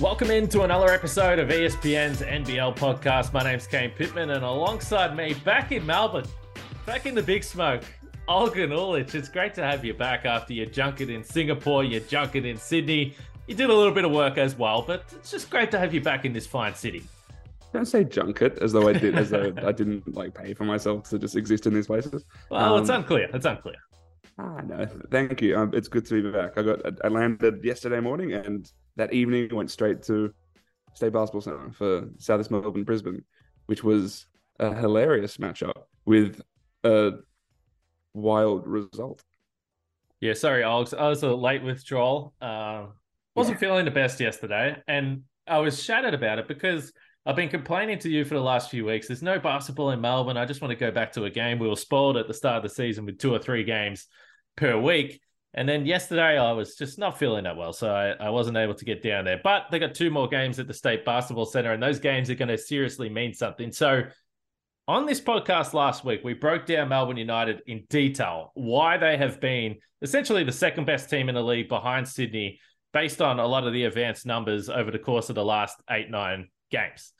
Welcome into another episode of ESPN's NBL podcast. My name's Kane Pitman, and alongside me, back in Melbourne, back in the big smoke, Olgun Uluc. It's great to have you back after your junket in Singapore, your junket in Sydney. You did a little bit of work as well, but it's just great to have you back in this fine city. Don't say junket as though I did, as though I didn't like pay for myself to just exist in these places. Well, um, it's unclear. It's unclear. Ah, no, thank you. Um, it's good to be back. I got I landed yesterday morning, and that evening went straight to State Basketball Centre for Southeast Melbourne Brisbane, which was a hilarious matchup with a wild result. Yeah, sorry, Alex. I was a late withdrawal. Uh, wasn't yeah. feeling the best yesterday, and I was shattered about it because I've been complaining to you for the last few weeks. There's no basketball in Melbourne. I just want to go back to a game. We were spoiled at the start of the season with two or three games per week. And then yesterday, I was just not feeling that well. So I, I wasn't able to get down there. But they got two more games at the State Basketball Center, and those games are going to seriously mean something. So on this podcast last week, we broke down Melbourne United in detail, why they have been essentially the second best team in the league behind Sydney, based on a lot of the advanced numbers over the course of the last eight, nine games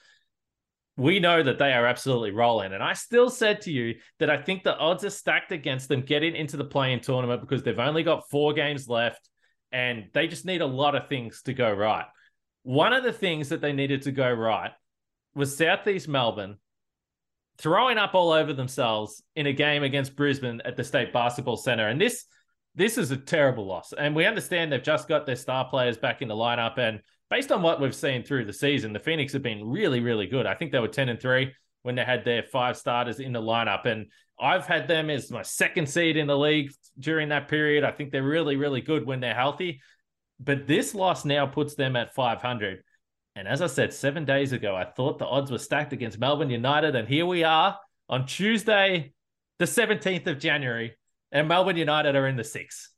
we know that they are absolutely rolling. And I still said to you that I think the odds are stacked against them getting into the play-in tournament because they've only got four games left and they just need a lot of things to go right. One of the things that they needed to go right was Southeast Melbourne throwing up all over themselves in a game against Brisbane at the State Basketball Centre. And this this is a terrible loss. And we understand they've just got their star players back in the lineup and based on what we've seen through the season, the Phoenix have been really, really good. I think they were 10 and 3 when they had their five starters in the lineup. And I've had them as my second seed in the league during that period. I think they're really, really good when they're healthy. But this loss now puts them at 500. And as I said seven days ago, I thought the odds were stacked against Melbourne United. And here we are on Tuesday, the 17th of January, and Melbourne United are in the six.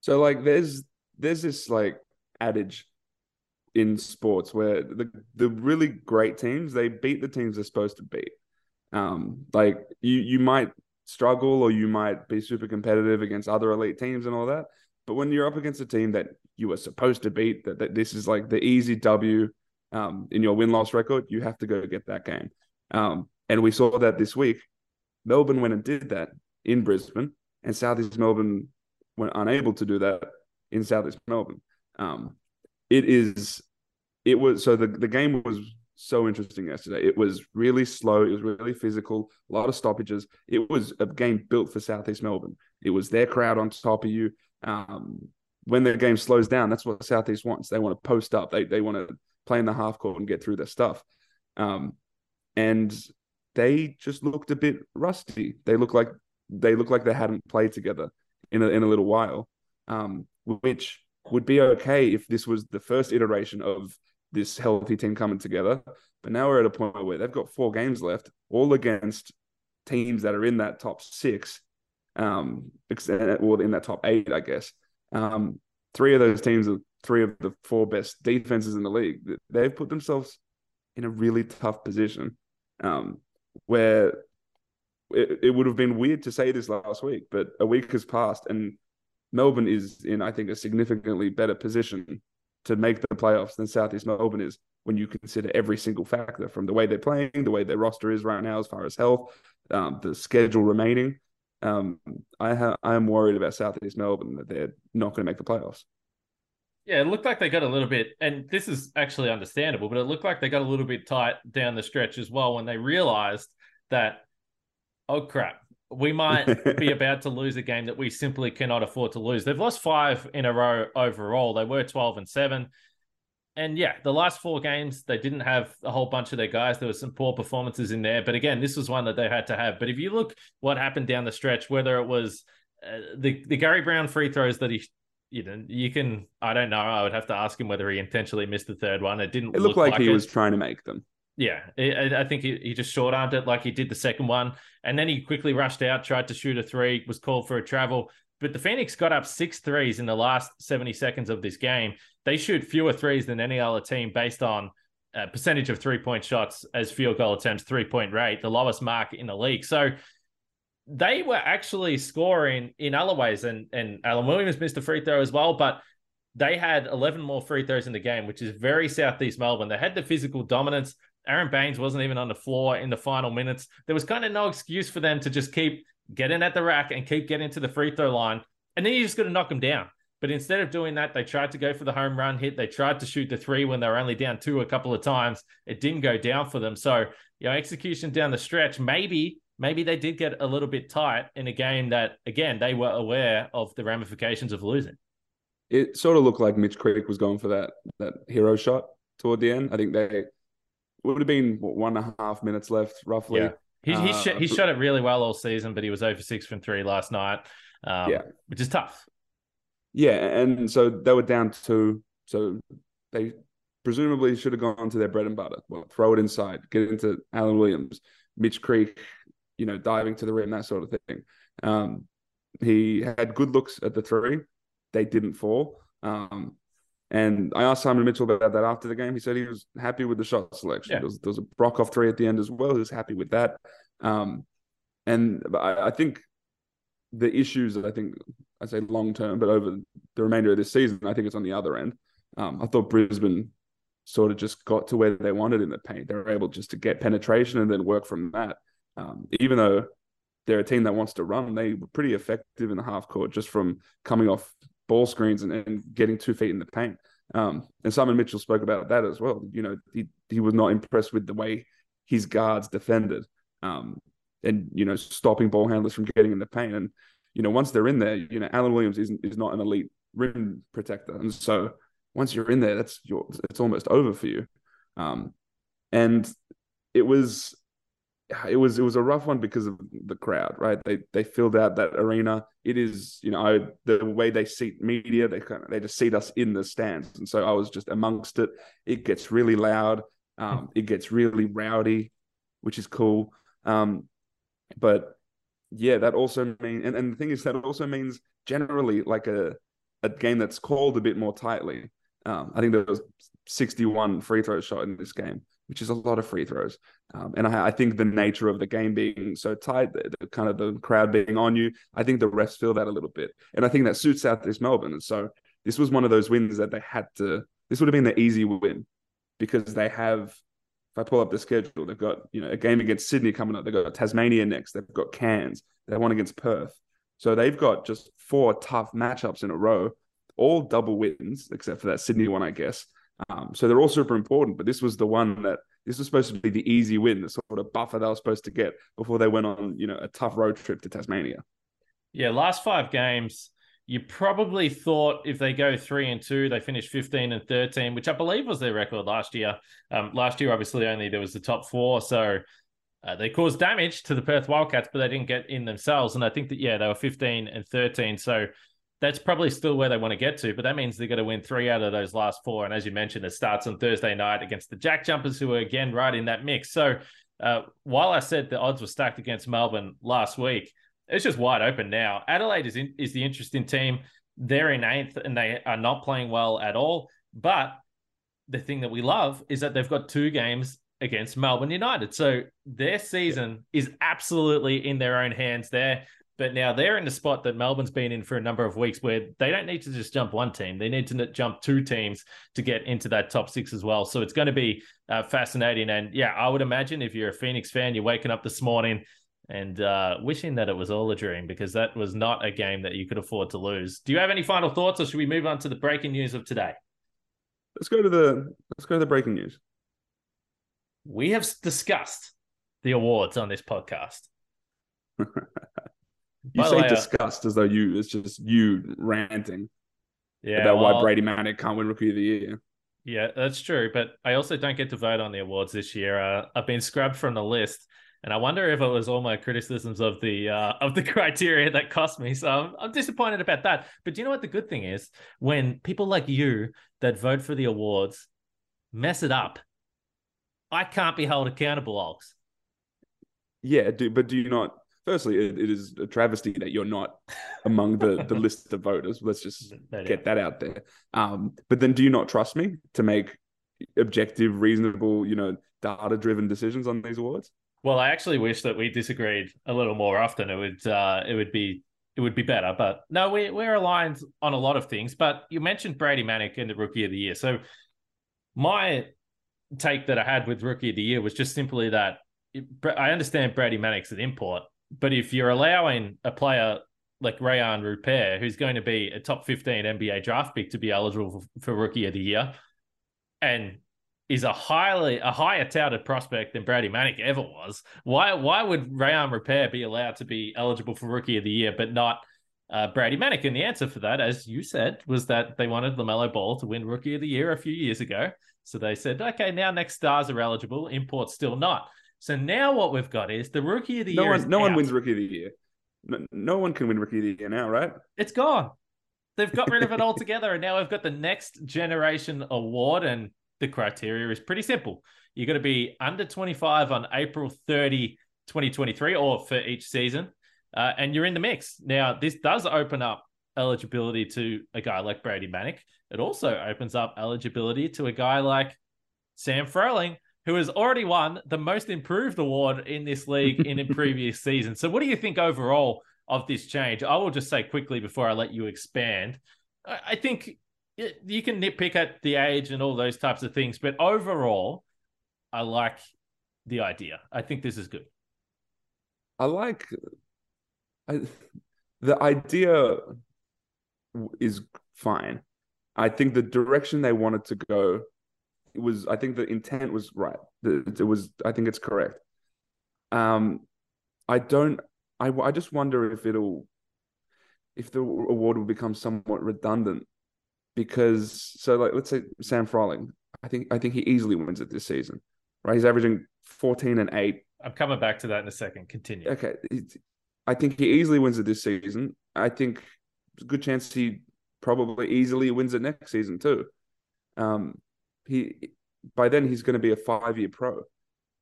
So, like, there's there's this like adage in sports where the the really great teams they beat the teams they're supposed to beat. Um, like you you might struggle or you might be super competitive against other elite teams and all that, but when you're up against a team that you were supposed to beat, that, that this is like the easy W um, in your win loss record, you have to go get that game. Um, and we saw that this week. Melbourne went and did that in Brisbane, and Southeast Melbourne were unable to do that in Southeast Melbourne. Um, it is it was so the, the game was so interesting yesterday. It was really slow. It was really physical. A lot of stoppages. It was a game built for Southeast Melbourne. It was their crowd on top of you. Um, when the game slows down, that's what Southeast wants. They want to post up. They they want to play in the half court and get through their stuff. Um, and they just looked a bit rusty. They look like they look like they hadn't played together in a, in a little while, um, which would be okay if this was the first iteration of this healthy team coming together. But now we're at a point where they've got four games left, all against teams that are in that top six, um, or in that top eight, I guess. Um, three of those teams are three of the four best defenses in the league. They've put themselves in a really tough position, um, where it, it would have been weird to say this last week, but a week has passed and Melbourne is in, I think, a significantly better position to make the playoffs than Southeast Melbourne is when you consider every single factor from the way they're playing, the way their roster is right now as far as health, um, the schedule remaining. Um, I ha- I am worried about Southeast Melbourne that they're not going to make the playoffs. Yeah, it looked like they got a little bit, and this is actually understandable, but it looked like they got a little bit tight down the stretch as well when they realized that, oh crap, we might be about to lose a game that we simply cannot afford to lose. They've lost five in a row overall. They were 12 and 7. And yeah, the last four games, they didn't have a whole bunch of their guys. There were some poor performances in there. But again, this was one that they had to have. But if you look what happened down the stretch, whether it was uh, the, the Gary Browne free throws that he you know, you can. I don't know. I would have to ask him whether he intentionally missed the third one. It didn't. It looked look like, like he it. was trying to make them. Yeah, I think he, he just short armed it like he did the second one. And then he quickly rushed out, tried to shoot a three, was called for a travel. But the Phoenix got up six threes in the last 70 seconds of this game. They shoot fewer threes than any other team based on uh, percentage of three point shots as field goal attempts, three point rate, the lowest mark in the league. So they were actually scoring in other ways. And, and Alan Williams missed a free throw as well. But they had 11 more free throws in the game, which is very Southeast Melbourne. They had the physical dominance. Aaron Baynes wasn't even on the floor in the final minutes. There was kind of no excuse for them to just keep getting at the rack and keep getting to the free throw line. And then you just got to knock them down. But instead of doing that, they tried to go for the home run hit. They tried to shoot the three when they were only down two a couple of times. It didn't go down for them. So, you know, execution down the stretch, maybe, maybe they did get a little bit tight in a game that, again, they were aware of the ramifications of losing. It sort of looked like Mitch Creek was going for that that hero shot toward the end. I think they would have been what, one and a half minutes left, roughly. Yeah. He, he, uh, sh- he shot it really well all season, but he was over six from three last night, um, yeah. which is tough. Yeah, and so they were down two. So they presumably should have gone to their bread and butter. Well, throw it inside, get into Alan Williams, Mitch Creek, you know, diving to the rim, that sort of thing. Um, he had good looks at the three. They didn't fall. Um, and I asked Simon Mitchell about that after the game. He said he was happy with the shot selection. Yeah. There, was, there was a Broekhoff three at the end as well. He was happy with that. Um, and I, I think the issues that I think I say long term, but over the remainder of this season, I think it's on the other end. Um, I thought Brisbane sort of just got to where they wanted in the paint. They were able just to get penetration and then work from that. Um, even though they're a team that wants to run, they were pretty effective in the half court just from coming off ball screens and, and getting two feet in the paint. Um, and Simon Mitchell spoke about that as well. You know, he he was not impressed with the way his guards defended, um, and you know, stopping ball handlers from getting in the paint. And you know, once they're in there, you know, Alan Williams is is not an elite rim protector, and so once you're in there, that's your it's almost over for you. Um, and it was it was it was a rough one because of the crowd, right? They they filled out that arena. It is, you know, I, the way they seat media, they kind of they just seat us in the stands, and so I was just amongst it. It gets really loud. Um, it gets really rowdy, which is cool. Um, but yeah, that also means, and, and the thing is, that also means generally like a a game that's called a bit more tightly. Um, I think there was 61 free throw shot in this game, which is a lot of free throws. Um, and I, I, think the nature of the game being so tight, the, the, kind of the crowd being on you, I think the refs feel that a little bit, and I think that suits Southeast Melbourne. And so this was one of those wins that they had to. This would have been the easy win because they have if I pull up the schedule, they've got you know a game against Sydney coming up. They've got Tasmania next. They've got Cairns. They won against Perth. So they've got just four tough matchups in a row, all double wins except for that Sydney one, I guess. Um, so they're all super important. But this was the one that this was supposed to be the easy win, the sort of buffer they were supposed to get before they went on you know a tough road trip to Tasmania. Yeah, last five games you probably thought if they go three and two, they finish 15 and 13, which I believe was their record last year. Um, last year, obviously, only there was the top four. So uh, they caused damage to the Perth Wildcats, but they didn't get in themselves. And I think that, yeah, they were 15 and 13. So that's probably still where they want to get to, but that means they're going to win three out of those last four. And as you mentioned, it starts on Thursday night against the Jack Jumpers, who are again right in that mix. So uh, while I said the odds were stacked against Melbourne last week, it's just wide open now. Adelaide is in, is the interesting team. They're in eighth and they are not playing well at all. But the thing that we love is that they've got two games against Melbourne United. So their season is absolutely in their own hands there. But now they're in the spot that Melbourne's been in for a number of weeks where they don't need to just jump one team. They need to jump two teams to get into that top six as well. So it's going to be uh, fascinating. And yeah, I would imagine if you're a Phoenix fan, you're waking up this morning and uh, wishing that it was all a dream because that was not a game that you could afford to lose. Do you have any final thoughts, or should we move on to the breaking news of today? Let's go to the let's go to the breaking news. We have discussed the awards on this podcast. you By say way, uh, discussed uh, as though you it's just you ranting yeah, about well, why Brady Manek can't win Rookie of the Year. Yeah, that's true. But I also don't get to vote on the awards this year. Uh, I've been scrubbed from the list and I wonder if it was all my criticisms of the uh, of the criteria that cost me. So I'm, I'm disappointed about that. But do you know what the good thing is? When people like you that vote for the awards mess it up, I can't be held accountable, Ox. Yeah, do, but do you not? Firstly, it, it is a travesty that you're not among the the list of voters. Let's just get that out there. Um, but then, do you not trust me to make objective, reasonable, you know, data driven decisions on these awards? Well, I actually wish that we disagreed a little more often. It would uh, it would be it would be better. But no, we we're aligned on a lot of things. But you mentioned Brady Manek in the Rookie of the Year, so my take that I had with Rookie of the Year was just simply that I understand Brady Manek's an import, but if you're allowing a player like Rayan Rupert, who's going to be a top 15 NBA draft pick to be eligible for, for Rookie of the Year, and is a highly a higher touted prospect than Brady Manek ever was. Why why would Rayan Rupert be allowed to be eligible for Rookie of the Year, but not uh, Brady Manek? And the answer for that, as you said, was that they wanted LaMelo Ball to win Rookie of the Year a few years ago. So they said, okay, now next stars are eligible, imports still not. So now what we've got is the Rookie of the no Year. One, no out. one wins Rookie of the Year. No, no one can win Rookie of the Year now, right? It's gone. They've got rid of it altogether, and now we've got the next generation award, and the criteria is pretty simple. You've got to be under 25 on April 30, 2023, or for each season, uh, and you're in the mix. Now, this does open up eligibility to a guy like Brady Manek. It also opens up eligibility to a guy like Sam Froling, who has already won the most improved award in this league in a previous season. So, what do you think overall of this change? I will just say quickly before I let you expand. I think you can nitpick at the age and all those types of things, but overall, I like the idea. I think this is good. I like I, the idea is fine. I think the direction they wanted to go was I think the intent was right. It was I think it's correct. Um I don't I I just wonder if it'll if the award will become somewhat redundant because so like let's say Sam Froling, I think I think he easily wins it this season. Right? He's averaging 14 and 8. I'm coming back to that in a second. Continue. Okay. I think he easily wins it this season. I think a good chance he probably easily wins it next season too. Um, he by then he's going to be a five year pro,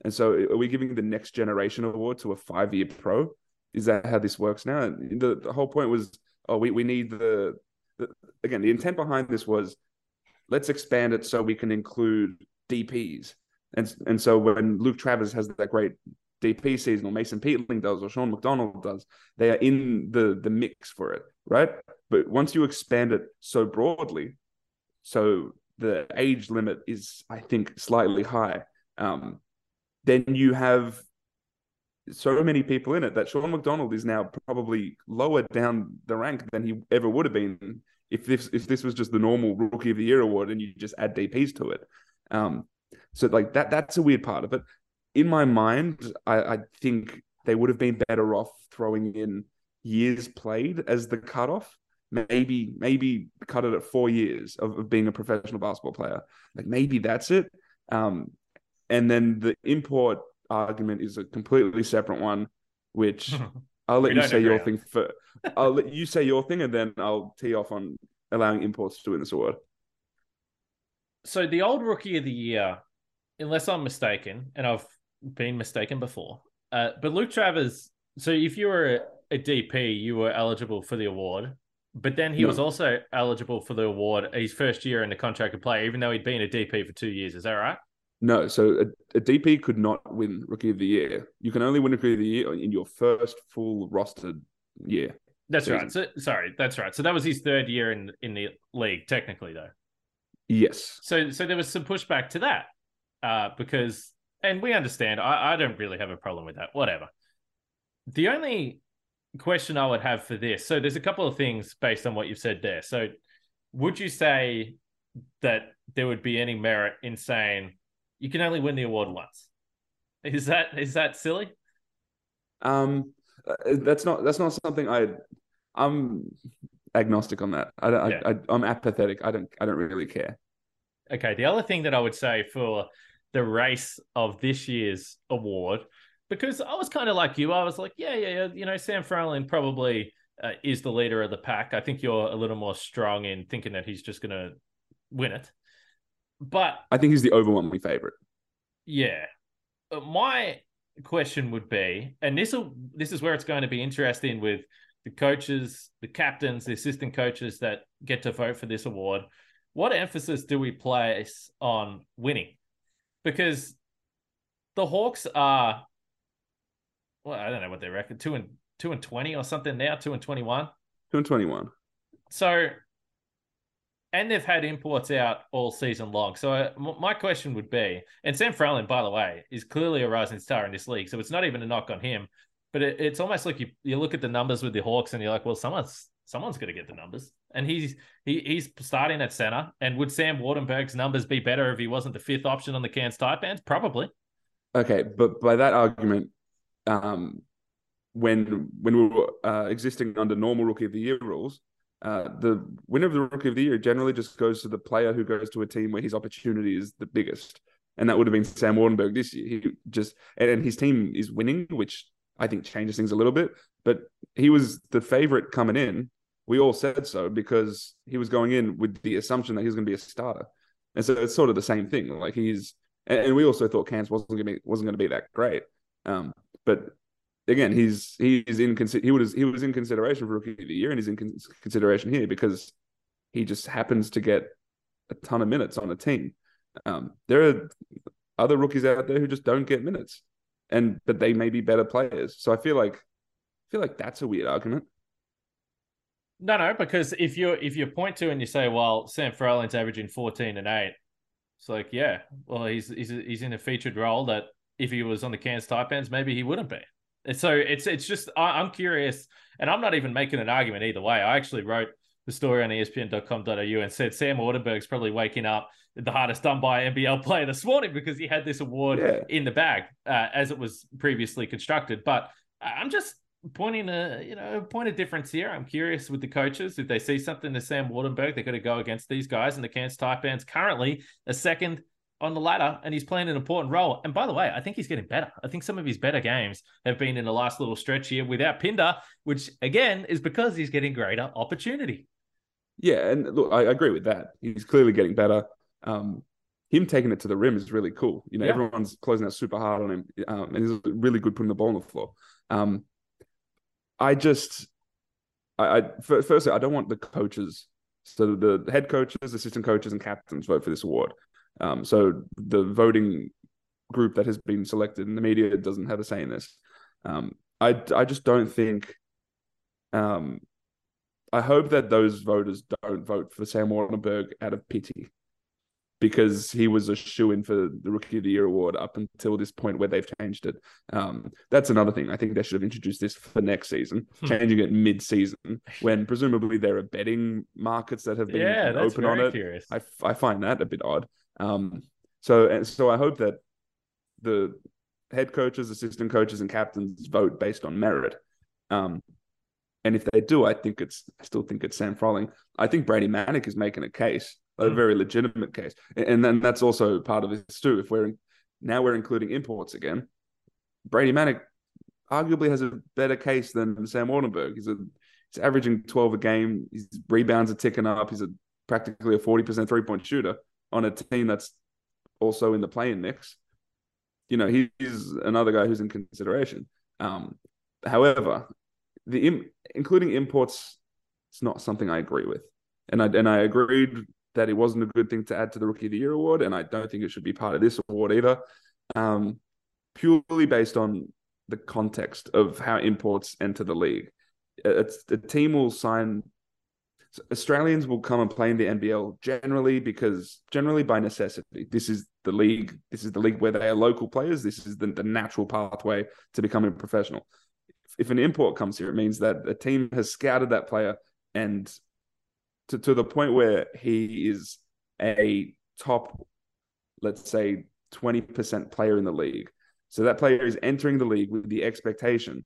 and so are we giving the next generation award to a five year pro? Is that how this works now? The, the whole point was, oh, we, we need the, the again the intent behind this was let's expand it so we can include DPS. And and so when Luke Travers has that great DP season, or Mason Peatling does, or Sean McDonald does, they are in the the mix for it, right? But once you expand it so broadly, so the age limit is, I think, slightly high. Um, then you have so many people in it that Sean McDonald is now probably lower down the rank than he ever would have been if this if this was just the normal Rookie of the Year award and you just add DPS to it. Um, so like that that's a weird part of it. In my mind, I, I think they would have been better off throwing in years played as the cutoff maybe maybe cut it at four years of, of being a professional basketball player. Like maybe that's it. Um, and then the import argument is a completely separate one, which I'll let you say your on. thing for. I'll let you say your thing, and then I'll tee off on allowing imports to win this award. So the old rookie of the year, unless I'm mistaken, and I've been mistaken before, uh, but Luke Travers. So if you were a, a DP, you were eligible for the award. But then he no. was also eligible for the award his first year in the contracted play, even though he'd been a DP for two years. Is that right? No, so a, a, DP could not win Rookie of the Year. You can only win Rookie of the Year in your first full rostered year. That's season. right. So, sorry, that's right. So that was his third year in in the league, technically, though. Yes. So so there was some pushback to that uh, because, and we understand. I, I don't really have a problem with that. Whatever. The only question I would have for this. So there's a couple of things based on what you've said there. So would you say that there would be any merit in saying you can only win the award once? Is that is that silly? Um, uh, that's not that's not something I. I'm agnostic on that. I don't. Yeah. I, I, I'm apathetic. I don't. I don't really care. Okay. The other thing that I would say for the race of this year's award because I was kind of like you. I was like, yeah, yeah, yeah. You know, Sam Froling probably uh, is the leader of the pack. I think you're a little more strong in thinking that he's just going to win it. But I think he's the overwhelming favorite. Yeah. Uh, my question would be, and this will this is where it's going to be interesting with the coaches, the captains, the assistant coaches that get to vote for this award. What emphasis do we place on winning? Because the Hawks are well, I don't know what they reckon. Two and two and twenty or something now, two and twenty one. Two and twenty one. So, and they've had imports out all season long. So uh, my question would be, and Sam Froling, by the way, is clearly a rising star in this league. So it's not even a knock on him, but it, it's almost like you you look at the numbers with the Hawks and you're like, well, someone's someone's going to get the numbers. And he's he, he's starting at center. And would Sam Waardenburg's numbers be better if he wasn't the fifth option on the Cairns Taipans? Probably. Okay, but by that argument, um, when when we were uh, existing under normal rookie of the year rules, uh, the winner of the rookie of the year generally just goes to the player who goes to a team where his opportunity is the biggest, and that would have been Sam Waardenburg this year. He just and his team is winning, which I think changes things a little bit. But he was the favorite coming in. We all said so because he was going in with the assumption that he was going to be a starter, and so it's sort of the same thing. Like he's and, we also thought Cairns wasn't going to be wasn't going to be that great. Um, but again, he's he's in he was he was in consideration for rookie of the year, and he's in consideration here because he just happens to get a ton of minutes on a team. Um, there are other rookies out there who just don't get minutes, and but they may be better players. So I feel like I feel like that's a weird argument. No, no, because if you if you point to and you say, well, Sam Froling's averaging fourteen and eight, it's like, yeah, well, he's he's he's in a featured role that if he was on the Cairns Taipans, maybe he wouldn't be. So it's it's just I, am curious, and I'm not even making an argument either way. I actually wrote the story on ESPN.com.au and said Sam Waardenburg's probably waking up the hardest done by NBL player this morning because he had this award yeah. in the bag uh, as it was previously constructed. But I'm just pointing a you know point of difference here. I'm curious with the coaches if they see something to Sam Waardenburg, they're going to go against these guys. And the Cairns Taipans currently a second on the ladder and he's playing an important role. And by the way, I think he's getting better. I think some of his better games have been in the last little stretch here without Pinder, which again is because he's getting greater opportunity. Yeah, and look, I agree with that. He's clearly getting better. Um, him taking it to the rim is really cool. You know, yeah. everyone's closing out super hard on him, um, and he's really good putting the ball on the floor. Um, I just, I, I firstly, I don't want the coaches, so the head coaches, assistant coaches, and captains vote for this award. Um, so the voting group that has been selected in the media doesn't have a say in this. Um, I I just don't think. Um, I hope that those voters don't vote for Sam Waardenburg out of pity, because he was a shoe in for the Rookie of the Year award up until this point where they've changed it. Um, that's another thing. I think they should have introduced this for next season, hmm. changing it mid season when presumably there are betting markets that have been yeah, open on it. Curious. I, I find that a bit odd. Um, so and so I hope that the head coaches, assistant coaches, and captains vote based on merit. Um, and if they do, I think it's I still think it's Sam Froling. I think Brady Manek is making a case, a mm. very legitimate case, and then that's also part of this too. If we're in, now we're including imports again, Brady Manek arguably has a better case than Sam Waardenburg. He's a he's averaging twelve a game. His rebounds are ticking up. He's a practically a forty percent three point shooter on a team that's also in the play-in mix. You know, he's another guy who's in consideration. Um, however, the Im- including imports, it's not something I agree with, and I and I agreed that it wasn't a good thing to add to the Rookie of the Year award, and I don't think it should be part of this award either. Um, purely based on the context of how imports enter the league. It's the team will sign Australians will come and play in the NBL generally because generally by necessity. This is the league. This is the league where they are local players. This is the, the natural pathway to becoming professional. If an import comes here, it means that a team has scouted that player and to, to the point where he is a top, let's say, 20% player in the league. So that player is entering the league with the expectation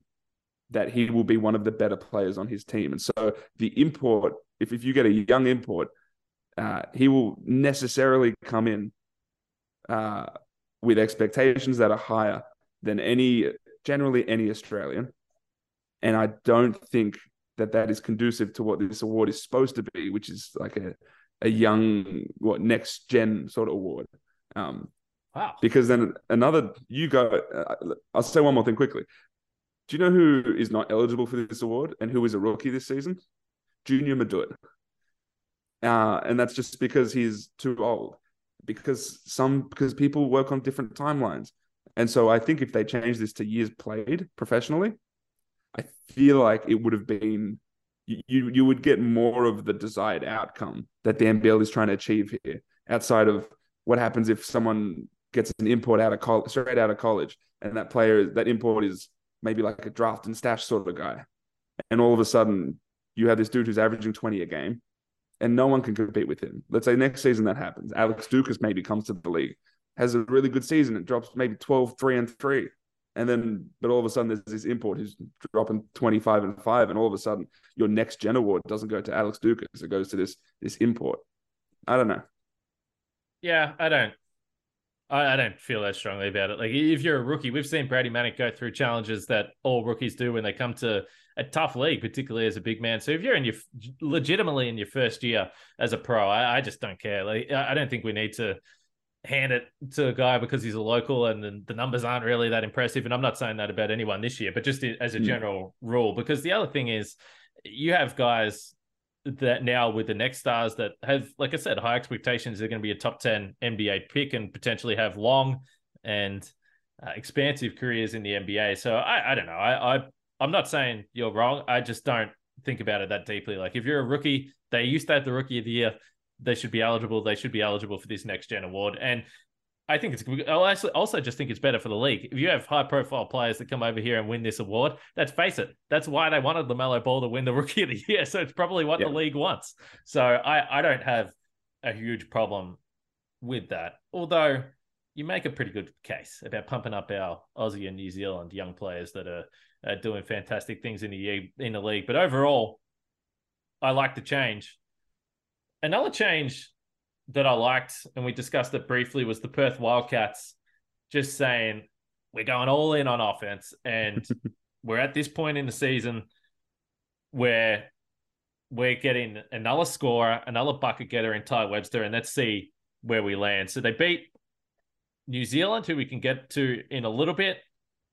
that he will be one of the better players on his team. And so the import if, if you get a young import, uh, he will necessarily come in uh, with expectations that are higher than any generally any Australian, and I don't think that that is conducive to what this award is supposed to be, which is like a a young what next gen sort of award. Um, wow! Because then another you go. Uh, I'll say one more thing quickly. Do you know who is not eligible for this award and who is a rookie this season? Junior Madut. Uh, and that's just because he's too old. Because some because people work on different timelines. And so I think if they change this to years played professionally, I feel like it would have been you you would get more of the desired outcome that the NBL is trying to achieve here, outside of what happens if someone gets an import out of college, straight out of college, and that player that import is maybe like a draft and stash sort of guy, and all of a sudden you have this dude who's averaging twenty a game, and no one can compete with him. Let's say next season that happens, Alex Ducas maybe comes to the league, has a really good season, and drops maybe 12, 3 and three and then, but all of a sudden, there's this import who's dropping 25 and five, and all of a sudden, your next gen award doesn't go to Alex Ducas, it goes to this this import. I don't know. Yeah, I don't. I, I don't feel that strongly about it. Like, if you're a rookie, we've seen Brady Manek go through challenges that all rookies do when they come to a tough league, particularly as a big man. So if you're in your legitimately in your first year as a pro, I, I just don't care. Like, I don't think we need to hand it to a guy because he's a local and the numbers aren't really that impressive. And I'm not saying that about anyone this year, but just as a hmm. general rule, because the other thing is you have guys that now with the next stars that have, like I said, high expectations. They're going to be a top 10 NBA pick and potentially have long and uh, expansive careers in the NBA. So I, I don't know. I, I, I'm not saying you're wrong. I just don't think about it that deeply. Like if you're a rookie, they used to have the rookie of the year they should be eligible. They should be eligible for this next gen award. And I think it's. I also just think it's better for the league. If you have high profile players that come over here and win this award, let's face it, that's why they wanted LaMelo Ball to win the Rookie of the Year. So it's probably what yeah. the league wants. So I I don't have a huge problem with that. Although you make a pretty good case about pumping up our Aussie and New Zealand young players that are, are doing fantastic things in the in the league. But overall, I like the change another change that I liked, and we discussed it briefly, was the Perth Wildcats just saying we're going all in on offense, and we're at this point in the season where we're getting another scorer, another bucket getter in Ty Webster, and let's see where we land. So they beat New Zealand, who we can get to in a little bit.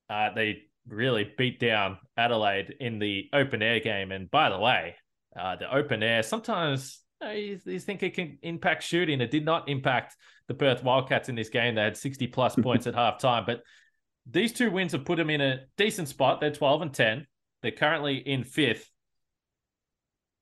Uh, they really beat down Adelaide in the open air game. And by the way, uh, the open air sometimes you, you think it can impact shooting. It did not impact the Perth Wildcats in this game. They had 60 plus points at halftime. But these two wins have put them in a decent spot. They're 12 and 10. They're currently in fifth.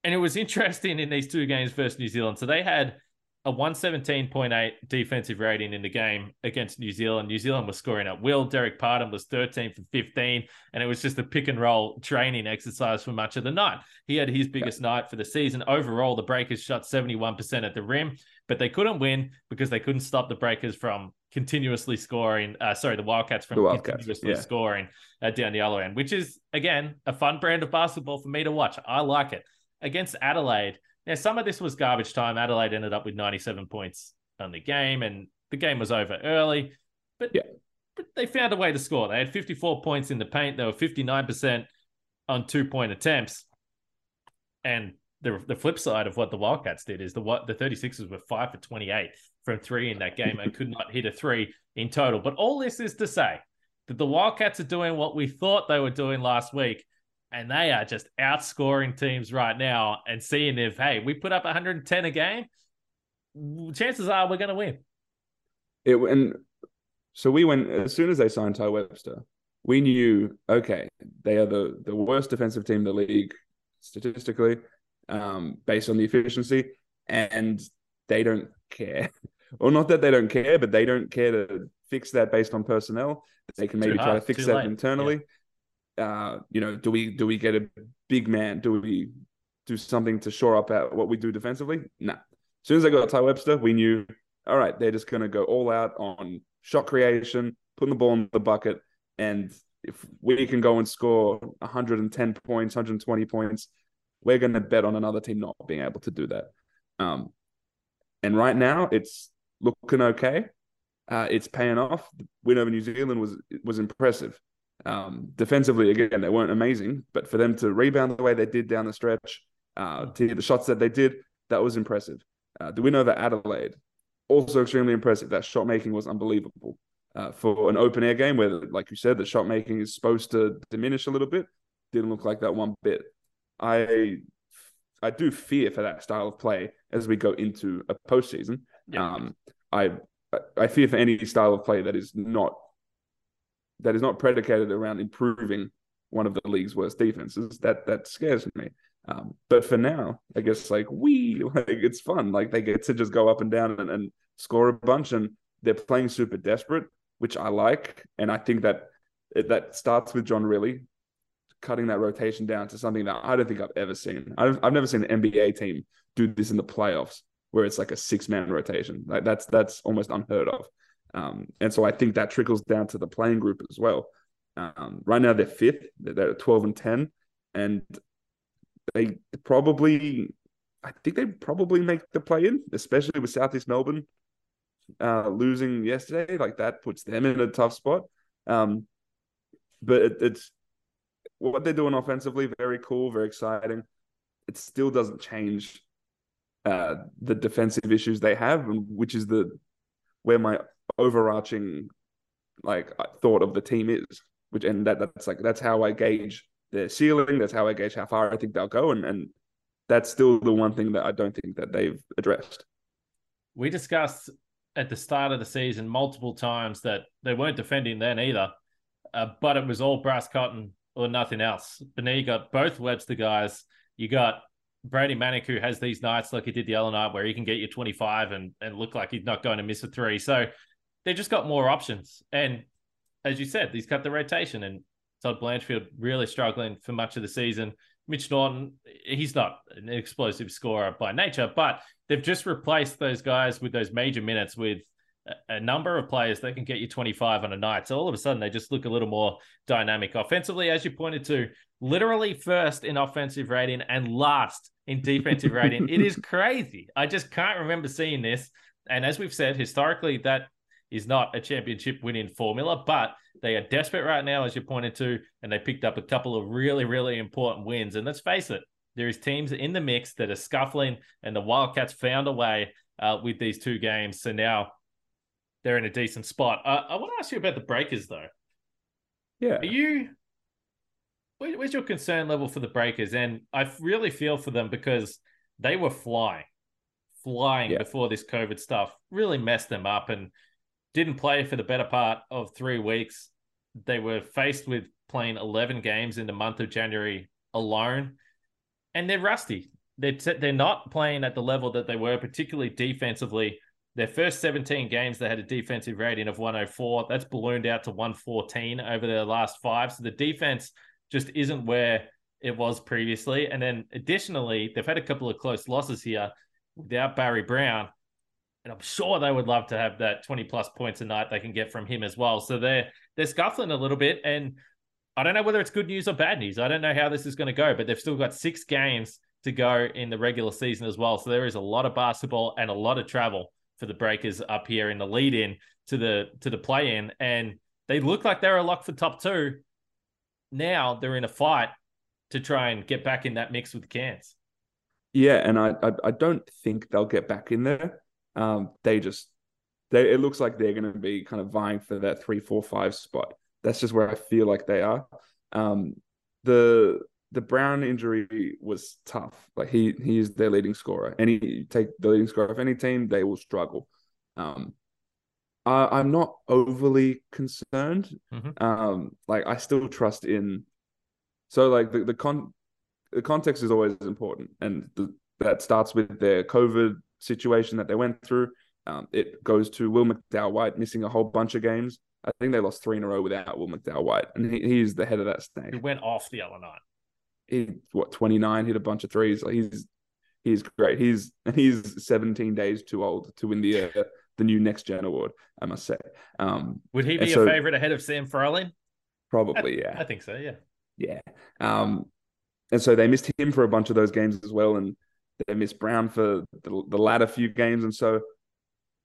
And it was interesting in these two games versus New Zealand. So they had a 117.8 defensive rating in the game against New Zealand. New Zealand was scoring at will. Derek Pardon was 13 for 15, and it was just a pick and roll training exercise for much of the night. He had his biggest yeah. night for the season. Overall, the Breakers shot 71% at the rim, but they couldn't win because they couldn't stop the Breakers from continuously scoring. Uh, sorry, the Wildcats from the Wildcats. continuously yeah. scoring uh, down the other end, which is, again, a fun brand of basketball for me to watch. I like it. Against Adelaide, now, some of this was garbage time. Adelaide ended up with 97 points on the game, and the game was over early. But, yeah. but they found a way to score. They had 54 points in the paint. They were 59% on two point attempts. And the, the flip side of what the Wildcats did is the what the 36ers were five for 28 from three in that game and could not hit a three in total. But all this is to say that the Wildcats are doing what we thought they were doing last week and they are just outscoring teams right now and seeing if hey we put up 110 a game chances are we're going to win. It and so we went as soon as they signed ty webster we knew okay they are the the worst defensive team in the league statistically um, based on the efficiency and they don't care. Or not that they don't care but they don't care to fix that based on personnel. They can maybe try to fix that late. internally. Yeah uh, you know, do we do we get a big man? Do we do something to shore up at what we do defensively? Nah. As soon as I got Ty Webster, we knew, all right, they're just going to go all out on shot creation, putting the ball in the bucket, and if we can go and score 110 points, 120 points, we're going to bet on another team not being able to do that. Um, and right now, it's looking okay. Uh, it's paying off. The win over New Zealand was was impressive. Um, defensively, again, they weren't amazing, but for them to rebound the way they did down the stretch, uh, to hit the shots that they did, that was impressive. Uh, the win over Adelaide, also extremely impressive. That shot making was unbelievable. Uh, for an open air game where, like you said, the shot making is supposed to diminish a little bit, didn't look like that one bit. I I do fear for that style of play as we go into a postseason. Yeah. Um, I I fear for any style of play that is not that is not predicated around improving one of the league's worst defenses. That that scares me. Um, but for now, I guess like we like it's fun. Like they get to just go up and down and, and score a bunch, and they're playing super desperate, which I like. And I think that that starts with John Rillie cutting that rotation down to something that I don't think I've ever seen. I've, I've never seen an NBA team do this in the playoffs, where it's like a six man rotation. Like that's that's almost unheard of. Um, and so I think that trickles down to the playing group as well. Um, right now they're fifth, they're 12 and 10, and they probably, I think they probably make the play in, especially with Southeast Melbourne uh, losing yesterday. Like that puts them in a tough spot. Um, but it, it's what they're doing offensively, very cool, very exciting. It still doesn't change uh, the defensive issues they have, which is the where my overarching like thought of the team is. Which and that that's like that's how I gauge their ceiling. That's how I gauge how far I think they'll go, and and that's still the one thing that I don't think that they've addressed. We discussed at the start of the season multiple times that they weren't defending then either, uh, but it was all Bryce Cotton or nothing else. But now you got both Webster guys. You got Brady Manek who has these nights like he did the other night where he can get you 25 and, and look like he's not going to miss a three. So they just got more options. And as you said, he's cut the rotation and Todd Blanchfield really struggling for much of the season. Mitch Norton, he's not an explosive scorer by nature, but they've just replaced those guys with those major minutes with a number of players that can get you 25 on a night. So all of a sudden, they just look a little more dynamic offensively, as you pointed to, literally first in offensive rating and last in defensive rating. It is crazy. I just can't remember seeing this. And as we've said, historically, that is not a championship winning formula, but they are desperate right now, as you pointed to, and they picked up a couple of really, really important wins. And let's face it, there is teams in the mix that are scuffling, and the Wildcats found a way uh, with these two games. So now they're in a decent spot. Uh, I want to ask you about the Breakers, though. Yeah, are you? Where's your concern level for the Breakers? And I really feel for them because they were flying, flying yeah. before this COVID stuff really messed them up, and didn't play for the better part of three weeks. They were faced with playing 11 games in the month of January alone, and they're rusty. They're, t- they're not playing at the level that they were, particularly defensively. Their first 17 games, they had a defensive rating of 104. That's ballooned out to 114 over their last five. So the defense just isn't where it was previously. And then additionally, they've had a couple of close losses here without Barry Brown and I'm sure they would love to have that 20 plus points a night they can get from him as well. So they're they're scuffling a little bit, and I don't know whether it's good news or bad news. I don't know how this is going to go, but they've still got six games to go in the regular season as well. So there is a lot of basketball and a lot of travel for the Breakers up here in the lead in to the to the play in, and they look like they're a lock for top two. Now they're in a fight to try and get back in that mix with the Cairns. Yeah, and I, I I don't think they'll get back in there um, they just they it looks like they're going to be kind of vying for that three, four, five spot. That's just where I feel like they are. Um, the the Brown injury was tough. Like he he is their leading scorer. Any take the leading scorer of any team, they will struggle. Um, I, I'm not overly concerned. Mm-hmm. Um, like I still trust in. So like the the con the context is always important, and the, that starts with their COVID situation that they went through. Um, it goes to Will McDowell White missing a whole bunch of games. I think they lost three in a row without Will McDowell White, and he, he's the head of that snake. He went off the other night. He what twenty nine hit a bunch of threes. Like he's he's great. He's he's seventeen days too old to win the uh, the new next gen award. I must say. Um, Would he be so, a favorite ahead of Sam Froling? Probably, yeah. I think so. Yeah. Yeah. Um, and so they missed him for a bunch of those games as well, and they Brown for the, the latter few games, and so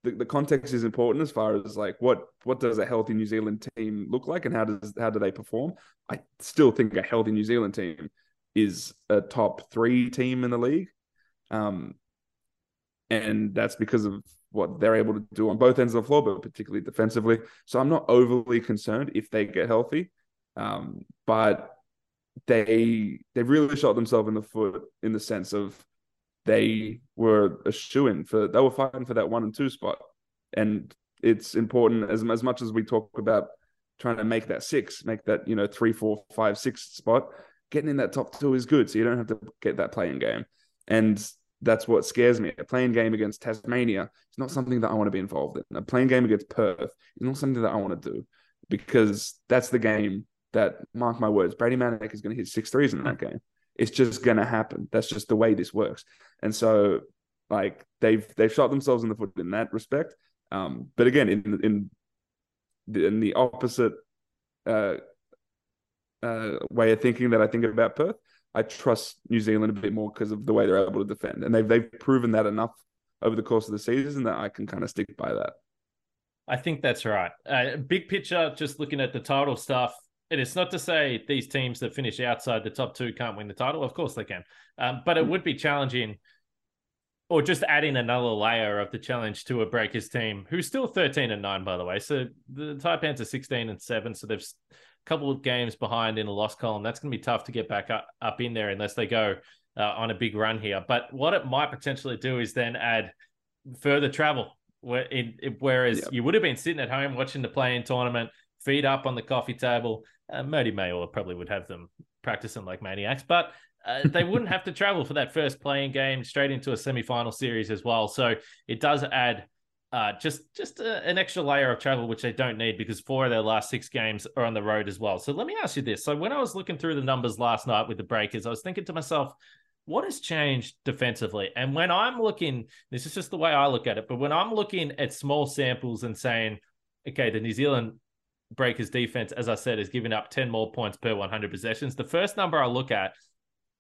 the, the context is important as far as like what what does a healthy New Zealand team look like, and how does how do they perform? I still think a healthy New Zealand team is a top three team in the league, um, and that's because of what they're able to do on both ends of the floor, but particularly defensively. So I'm not overly concerned if they get healthy, um, but they they really shot themselves in the foot in the sense of they were a shoe in for they were fighting for that one and two spot. And it's important as as much as we talk about trying to make that six, make that, you know, three, four, five, six spot, getting in that top two is good. So you don't have to get that play-in game. And that's what scares me. A play-in game against Tasmania is not something that I want to be involved in. A play-in game against Perth is not something that I want to do because that's the game that, mark my words, Brady Manek is going to hit six threes in that game. It's just going to happen. That's just the way this works. And so, like, they've they've shot themselves in the foot in that respect. Um, but again, in in the, in the opposite uh, uh, way of thinking that I think about Perth, I trust New Zealand a bit more because of the way they're able to defend, and they've they've proven that enough over the course of the season that I can kind of stick by that. I think that's right. Uh, big picture, just looking at the title stuff, and it's not to say these teams that finish outside the top two can't win the title. Of course they can, um, but it would be challenging or just adding another layer of the challenge to a Breakers team who's still 13 and 9, by the way. So the Taipans are 16 and 7. So they've a couple of games behind in a loss column. That's going to be tough to get back up, up in there unless they go uh, on a big run here. But what it might potentially do is then add further travel. Where in, whereas yep. you would have been sitting at home watching the play-in tournament, feet up on the coffee table. Uh, Mody Maor probably would have them practicing like maniacs, but uh, they wouldn't have to travel for that first play-in game straight into a semi-final series as well. So it does add uh, just just a, an extra layer of travel, which they don't need because four of their last six games are on the road as well. So let me ask you this: so when I was looking through the numbers last night with the Breakers, I was thinking to myself, what has changed defensively? And when I'm looking, this is just the way I look at it, but when I'm looking at small samples and saying, okay, the New Zealand Breakers defense, as I said, is giving up 10 more points per 100 possessions. The first number I look at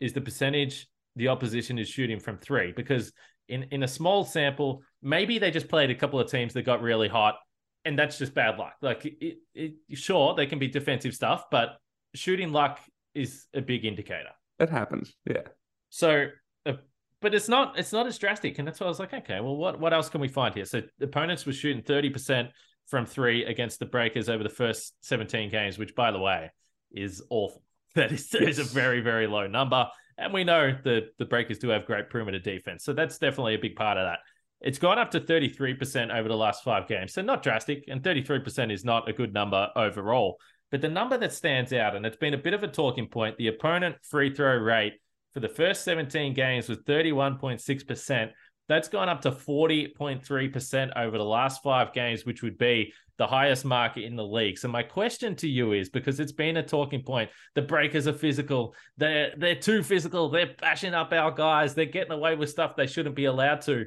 is the percentage the opposition is shooting from three because in in a small sample maybe they just played a couple of teams that got really hot and that's just bad luck. Like it, it, sure they can be defensive stuff but shooting luck is a big indicator. It happens yeah. So uh, but it's not it's not as drastic and that's why i was like okay well what what else can we find here? So opponents were shooting 30% from three against the breakers over the first 17 games which by the way is awful that is, yes. is a very, very low number. And we know that the Breakers do have great perimeter defense. So that's definitely a big part of that. It's gone up to 33% over the last five games. So not drastic. And 33% is not a good number overall. But the number that stands out, and it's been a bit of a talking point, the opponent free throw rate for the first 17 games was 31.6%. That's gone up to 40.3% over the last five games, which would be the highest mark in the league. So my question to you is because it's been a talking point, the breakers are physical. They're they're too physical. They're bashing up our guys. They're getting away with stuff they shouldn't be allowed to.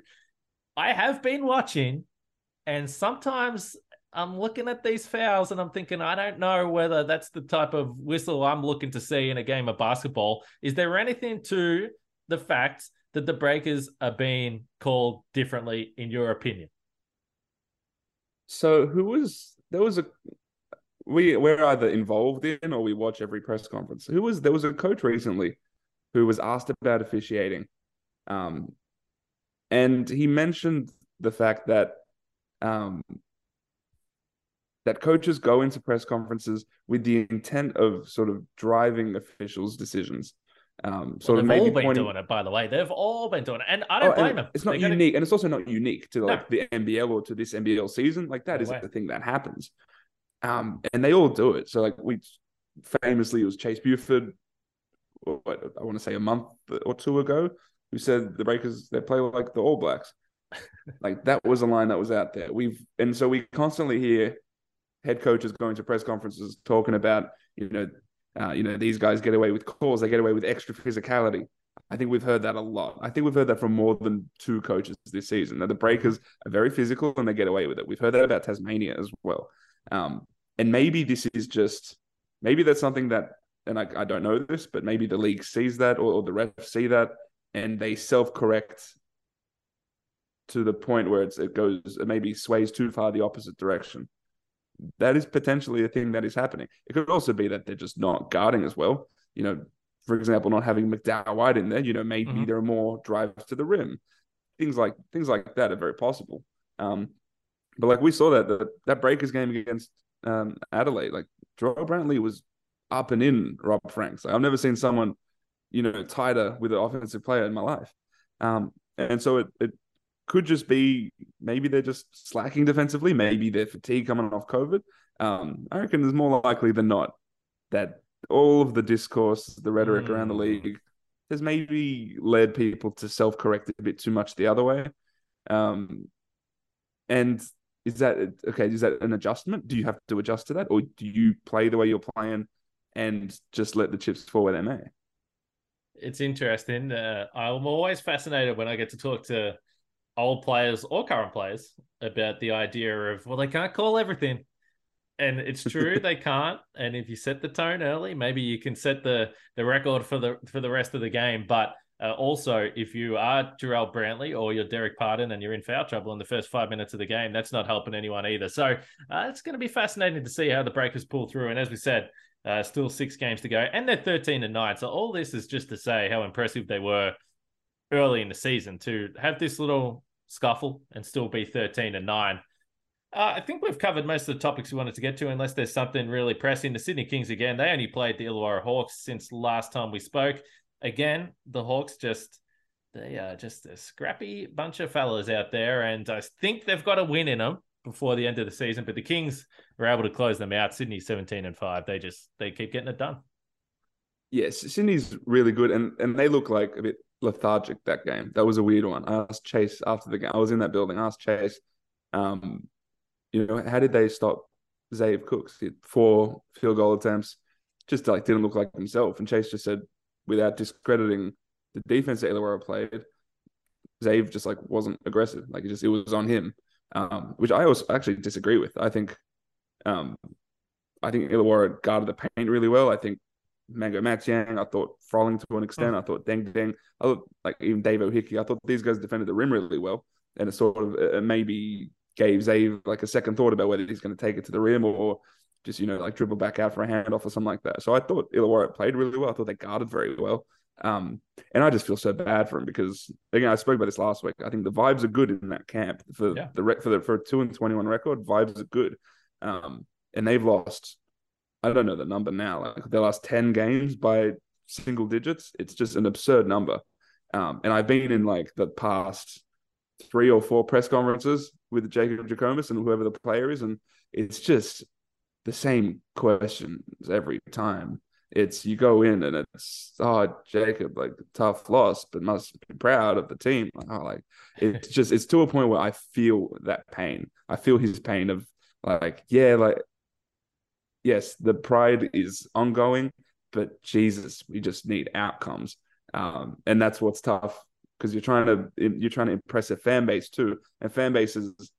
I have been watching, and sometimes I'm looking at these fouls and I'm thinking, I don't know whether that's the type of whistle I'm looking to see in a game of basketball. Is there anything to the fact that the breakers are being called differently, in your opinion? So, who was there? Was a we we're either involved in or we watch every press conference. Who was there? Was a coach recently who was asked about officiating, um, and he mentioned the fact that um, that coaches go into press conferences with the intent of sort of driving officials' decisions. Um, so well, they've all been pointing... doing it, by the way. They've all been doing it, and I don't oh, blame them. It's not they unique, gotta... and it's also not unique to like no. the NBL or to this NBL season. Like that no is way. the thing that happens, um, and they all do it. So like we famously, it was Chase Buford, what I want to say a month or two ago, who said the Breakers they play like the All Blacks. like that was a line that was out there. We've and so we constantly hear head coaches going to press conferences talking about you know uh, you know, these guys get away with calls, they get away with extra physicality. I think we've heard that a lot. I think we've heard that from more than two coaches this season. That the Breakers are very physical and they get away with it. We've heard that about Tasmania as well. Um, and maybe this is just maybe that's something that, and I, I don't know this, but maybe the league sees that or, or the refs see that and they self correct to the point where it goes, it maybe sways too far the opposite direction that is potentially a thing that is happening. It could also be that they're just not guarding as well. You know, for example, not having McDowell White in there. You know, maybe mm-hmm. there are more drives to the rim. Things like things like that are very possible. Um, but like we saw that that, that Breakers game against um, Adelaide, like Jarrell Brantley was up and in Rob Franks. Like, I've never seen someone, you know, tighter with an offensive player in my life. Um, and so it, it could just be maybe they're just slacking defensively. Maybe they're fatigue coming off COVID. Um, I reckon there's more likely than not that all of the discourse, the rhetoric mm. around the Mm. league, has maybe led people to self-correct a bit too much the other way. Um, and is that okay? Is that an adjustment? Do you have to adjust to that, or do you play the way you're playing and just let the chips fall where they may? It's interesting. Uh, I'm always fascinated when I get to talk to old players or current players about the idea of well, they can't call everything, and it's true they can't. And if you set the tone early, maybe you can set the the record for the for the rest of the game. But uh, also, if you are Jarrell Brantley or you're Derek Pardon and you're in foul trouble in the first five minutes of the game, that's not helping anyone either. So uh, it's going to be fascinating to see how the Breakers pull through. And as we said, uh, still six games to go, and they're 13 and nine. So all this is just to say how impressive they were early in the season to have this little scuffle and still be 13 and nine. Uh, I think we've covered most of the topics we wanted to get to, unless there's something really pressing. The Sydney Kings again, they only played the Illawarra Hawks since last time we spoke. Again, the Hawks just they are just a scrappy bunch of fellas out there, and I think they've got a win in them before the end of the season. But the Kings were able to close them out. Sydney 17 and five. They just they keep getting it done. Yes, Sydney's really good, and and they look like a bit lethargic that game. That was a weird one. I asked Chase after the game. I was in that building. I asked Chase, um, you know, how did they stop Zave Cooks? He had four field goal attempts, just like didn't look like himself. And Chase just said, without discrediting the defense that Illawarra played, Zave just like wasn't aggressive. Like it just it was on him, um, which I also actually disagree with. I think, um, I think Illawarra guarded the paint really well. I think Mangok Mathiang, I thought Froling to an extent. I thought Deng Deng. I thought like even Dave O'Hickey. I thought these guys defended the rim really well, and it sort of uh, maybe gave Zave like a second thought about whether he's going to take it to the rim or just you know like dribble back out for a handoff or something like that. So I thought Illawarra played really well. I thought they guarded very well. Um, and I just feel so bad for him because again, I spoke about this last week. I think the vibes are good in that camp for Yeah. the rec for the for a two and twenty one record. Vibes are good, um, and they've lost. I don't know the number now. Like the last ten games by single digits. It's just an absurd number. Um, and I've been in like the past three or four press conferences with Jacob Jackomas and whoever the player is, and it's just the same questions every time. It's you go in and it's oh Jacob like tough loss, but must be proud of the team. Oh, like it's just it's to a point where I feel that pain. I feel his pain of like yeah like yes the pride is ongoing, but Jesus we just need outcomes, um, and that's what's tough because you're trying to you're trying to impress a fan base too, and fan bases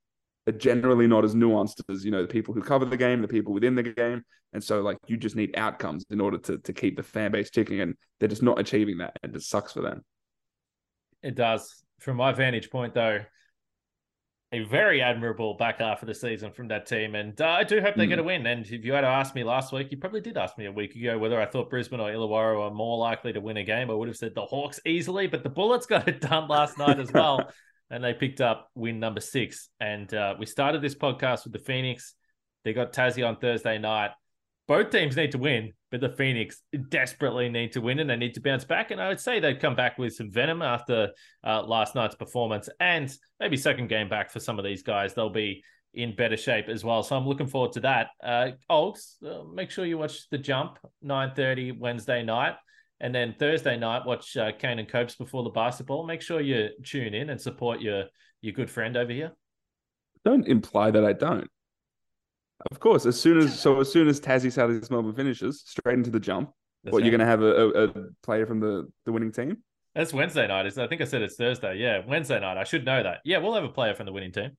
are generally not as nuanced as you know the people who cover the game, the people within the game, and so like you just need outcomes in order to to keep the fan base ticking, and they're just not achieving that, and it sucks for them. It does. From my vantage point, though, a very admirable back half of the season from that team. And uh, I do hope they Mm. get a win. And if you had asked me last week, you probably did ask me a week ago whether I thought Brisbane or Illawarra were more likely to win a game. I would have said the Hawks easily, but the Bullets got it done last night as well. And they picked up win number six. And uh, we started this podcast with the Phoenix. They got Tassie on Thursday night. Both teams need to win, but the Phoenix desperately need to win and they need to bounce back. And I would say they'd come back with some venom after uh, last night's performance and maybe second game back for some of these guys. They'll be in better shape as well. So I'm looking forward to that. Uh, Olgs, uh, make sure you watch The Jump, 9.30 Wednesday night. And then Thursday night, watch uh, Kane and Copes before the basketball. Make sure you tune in and support your your good friend over here. Don't imply that I don't. Of course, as soon as so as soon as Tassie Southeast Melbourne finishes, straight into the jump. That's what right. you're going to have a, a, a player from the the winning team? That's Wednesday night. Isn't it? I think I said it's Thursday. Yeah, Wednesday night. I should know that. Yeah, we'll have a player from the winning team.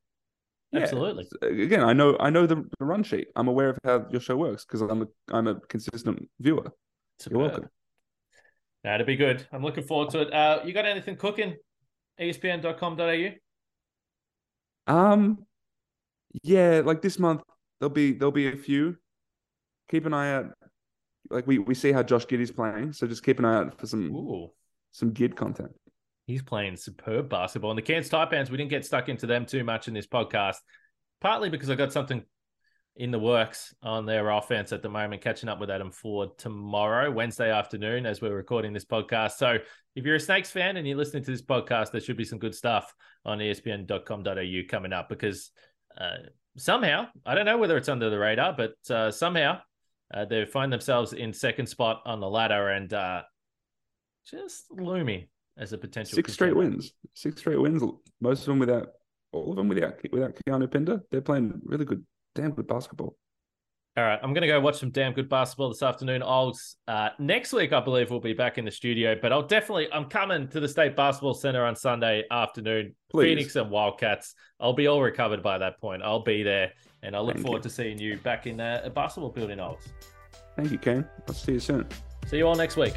Yeah. Absolutely. Again, I know I know the, the run sheet. I'm aware of how your show works because I'm a I'm a consistent viewer. Superb. You're welcome. Now to be good. I'm looking forward to it. Uh, you got anything cooking? ESPN.com.au. Um, yeah, like this month there'll be there'll be a few. Keep an eye out. Like we we see how Josh Giddey's playing, so just keep an eye out for some Ooh, some Gid content. he's playing superb basketball. And the Cairns Taipans, we didn't get stuck into them too much in this podcast, partly because I got something in the works on their offense at the moment, catching up with Adam Forde tomorrow, Wednesday afternoon, as we're recording this podcast. So if you're a Snakes fan and you're listening to this podcast, there should be some good stuff on ESPN.com.au coming up because uh, somehow, I don't know whether it's under the radar, but uh, somehow uh, they find themselves in second spot on the ladder and uh, just looming as a potential. Six straight wins. Six straight wins. Most of them without, all of them without without Keanu Pinder. They're playing really good, damn good basketball. All right, I'm going to go watch some damn good basketball this afternoon. Olgs, uh, next week, I believe we'll be back in the studio, but I'll definitely, I'm coming to the State Basketball Center on Sunday afternoon. Please. Phoenix and Wildcats. I'll be all recovered by that point. I'll be there, and I look Thank forward you. to seeing you back in uh, a basketball building, Olgs. Thank you, Ken. I'll see you soon. See you all next week.